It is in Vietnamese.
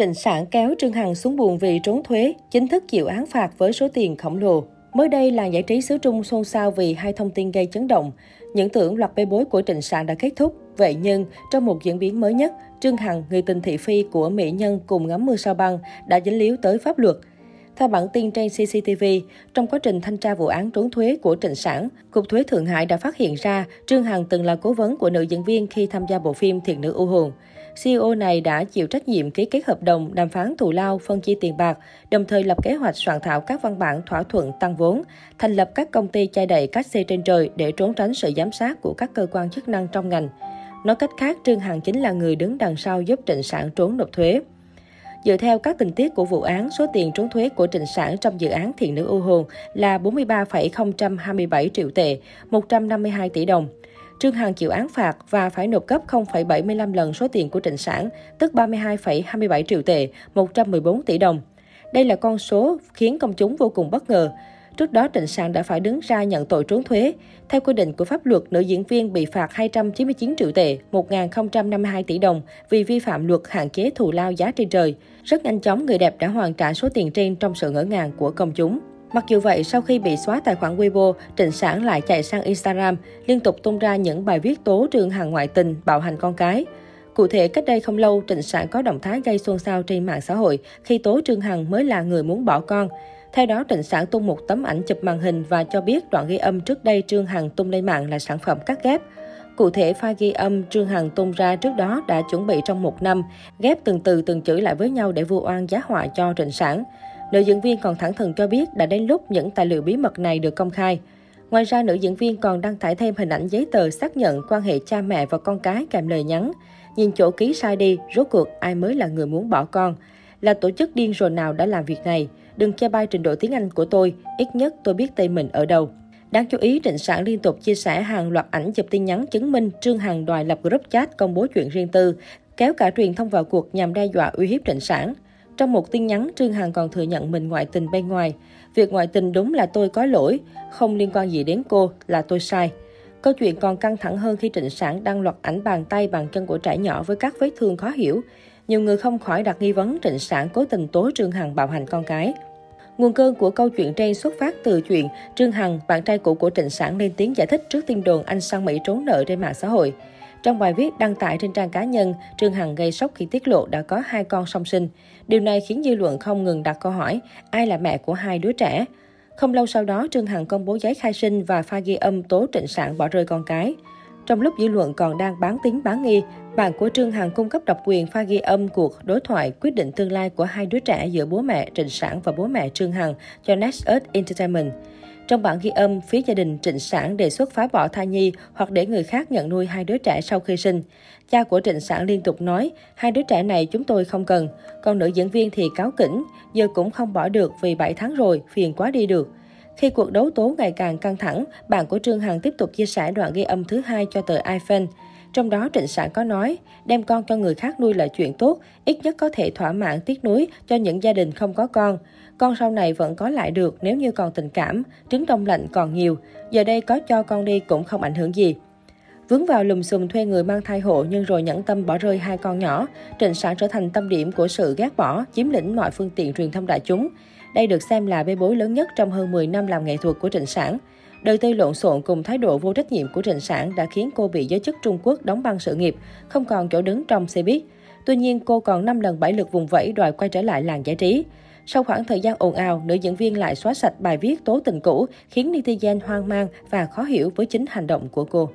Trịnh Sản kéo Trương Hằng xuống buồn vì trốn thuế, chính thức chịu án phạt với số tiền khổng lồ. Mới đây, làng giải trí xứ Trung xôn xao vì hai thông tin gây chấn động. Những tưởng loạt bê bối của Trịnh Sản đã kết thúc. Vậy nhưng, trong một diễn biến mới nhất, Trương Hằng, người tình thị phi của mỹ nhân cùng ngắm mưa sao băng, đã dính líu tới pháp luật. Theo bản tin trên CCTV, trong quá trình thanh tra vụ án trốn thuế của Trịnh Sản, Cục Thuế Thượng Hải đã phát hiện ra Trương Hằng từng là cố vấn của nữ diễn viên khi tham gia bộ phim Thiện nữ ưu hồn. CEO này đã chịu trách nhiệm ký kết hợp đồng, đàm phán thù lao, phân chia tiền bạc, đồng thời lập kế hoạch soạn thảo các văn bản thỏa thuận tăng vốn, thành lập các công ty chai đầy các xe trên trời để trốn tránh sự giám sát của các cơ quan chức năng trong ngành. Nói cách khác, Trương Hằng chính là người đứng đằng sau giúp Trịnh Sản trốn nộp thuế. Dựa theo các tình tiết của vụ án, số tiền trốn thuế của Trịnh Sản trong dự án Thiện nữ ưu hồn là 43,027 triệu tệ, 152 tỷ đồng. Trương Hằng chịu án phạt và phải nộp cấp 0,75 lần số tiền của Trịnh Sản, tức 32,27 triệu tệ, 114 tỷ đồng. Đây là con số khiến công chúng vô cùng bất ngờ. Trước đó, Trịnh Sản đã phải đứng ra nhận tội trốn thuế. Theo quy định của pháp luật, nữ diễn viên bị phạt 299 triệu tệ, 1.052 tỷ đồng vì vi phạm luật hạn chế thù lao giá trên trời. Rất nhanh chóng, người đẹp đã hoàn trả số tiền trên trong sự ngỡ ngàng của công chúng. Mặc dù vậy, sau khi bị xóa tài khoản Weibo, Trịnh Sản lại chạy sang Instagram, liên tục tung ra những bài viết tố Trương Hằng ngoại tình, bạo hành con cái. Cụ thể, cách đây không lâu, Trịnh Sản có động thái gây xôn xao trên mạng xã hội khi tố Trương Hằng mới là người muốn bỏ con. Theo đó, Trịnh Sản tung một tấm ảnh chụp màn hình và cho biết đoạn ghi âm trước đây Trương Hằng tung lên mạng là sản phẩm cắt ghép. Cụ thể, file ghi âm Trương Hằng tung ra trước đó đã chuẩn bị trong một năm, ghép từng từ từng chữ lại với nhau để vu oan giá họa cho Trịnh Sản. Nữ diễn viên còn thẳng thừng cho biết đã đến lúc những tài liệu bí mật này được công khai. Ngoài ra, nữ diễn viên còn đăng tải thêm hình ảnh giấy tờ xác nhận quan hệ cha mẹ và con cái kèm lời nhắn. Nhìn chỗ ký sai đi, rốt cuộc ai mới là người muốn bỏ con. Là tổ chức điên rồ nào đã làm việc này. Đừng che bai trình độ tiếng Anh của tôi, ít nhất tôi biết tên mình ở đâu. Đáng chú ý, Trịnh Sản liên tục chia sẻ hàng loạt ảnh chụp tin nhắn chứng minh Trương Hằng đòi lập group chat công bố chuyện riêng tư, kéo cả truyền thông vào cuộc nhằm đe dọa uy hiếp Trịnh Sản. Trong một tin nhắn, Trương Hằng còn thừa nhận mình ngoại tình bên ngoài. Việc ngoại tình đúng là tôi có lỗi, không liên quan gì đến cô, là tôi sai. Câu chuyện còn căng thẳng hơn khi Trịnh Sản đăng loạt ảnh bàn tay bàn chân của trẻ nhỏ với các vết thương khó hiểu. Nhiều người không khỏi đặt nghi vấn Trịnh Sản cố tình tố Trương Hằng bạo hành con cái. Nguồn cơn của câu chuyện trên xuất phát từ chuyện Trương Hằng, bạn trai cũ của Trịnh Sản lên tiếng giải thích trước tin đồn anh sang Mỹ trốn nợ trên mạng xã hội. Trong bài viết đăng tải trên trang cá nhân, Trương Hằng gây sốc khi tiết lộ đã có hai con song sinh. Điều này khiến dư luận không ngừng đặt câu hỏi, ai là mẹ của hai đứa trẻ? Không lâu sau đó, Trương Hằng công bố giấy khai sinh và pha ghi âm tố trịnh sản bỏ rơi con cái. Trong lúc dư luận còn đang bán tính bán nghi, bạn của Trương Hằng cung cấp độc quyền pha ghi âm cuộc đối thoại quyết định tương lai của hai đứa trẻ giữa bố mẹ Trịnh Sản và bố mẹ Trương Hằng cho Nexus Entertainment. Trong bản ghi âm, phía gia đình Trịnh Sản đề xuất phá bỏ thai nhi hoặc để người khác nhận nuôi hai đứa trẻ sau khi sinh. Cha của Trịnh Sản liên tục nói, hai đứa trẻ này chúng tôi không cần. Còn nữ diễn viên thì cáo kỉnh, giờ cũng không bỏ được vì 7 tháng rồi, phiền quá đi được. Khi cuộc đấu tố ngày càng căng thẳng, bạn của Trương Hằng tiếp tục chia sẻ đoạn ghi âm thứ hai cho tờ iPhone. Trong đó Trịnh Sản có nói, đem con cho người khác nuôi là chuyện tốt, ít nhất có thể thỏa mãn tiếc nuối cho những gia đình không có con. Con sau này vẫn có lại được nếu như còn tình cảm, trứng đông lạnh còn nhiều. Giờ đây có cho con đi cũng không ảnh hưởng gì. Vướng vào lùm xùm thuê người mang thai hộ nhưng rồi nhẫn tâm bỏ rơi hai con nhỏ, Trịnh Sản trở thành tâm điểm của sự ghét bỏ, chiếm lĩnh mọi phương tiện truyền thông đại chúng. Đây được xem là bê bối lớn nhất trong hơn 10 năm làm nghệ thuật của Trịnh Sản. Đời tư lộn xộn cùng thái độ vô trách nhiệm của Trịnh Sản đã khiến cô bị giới chức Trung Quốc đóng băng sự nghiệp, không còn chỗ đứng trong xe buýt. Tuy nhiên, cô còn 5 lần bảy lượt vùng vẫy đòi quay trở lại làng giải trí. Sau khoảng thời gian ồn ào, nữ diễn viên lại xóa sạch bài viết tố tình cũ, khiến netizen hoang mang và khó hiểu với chính hành động của cô.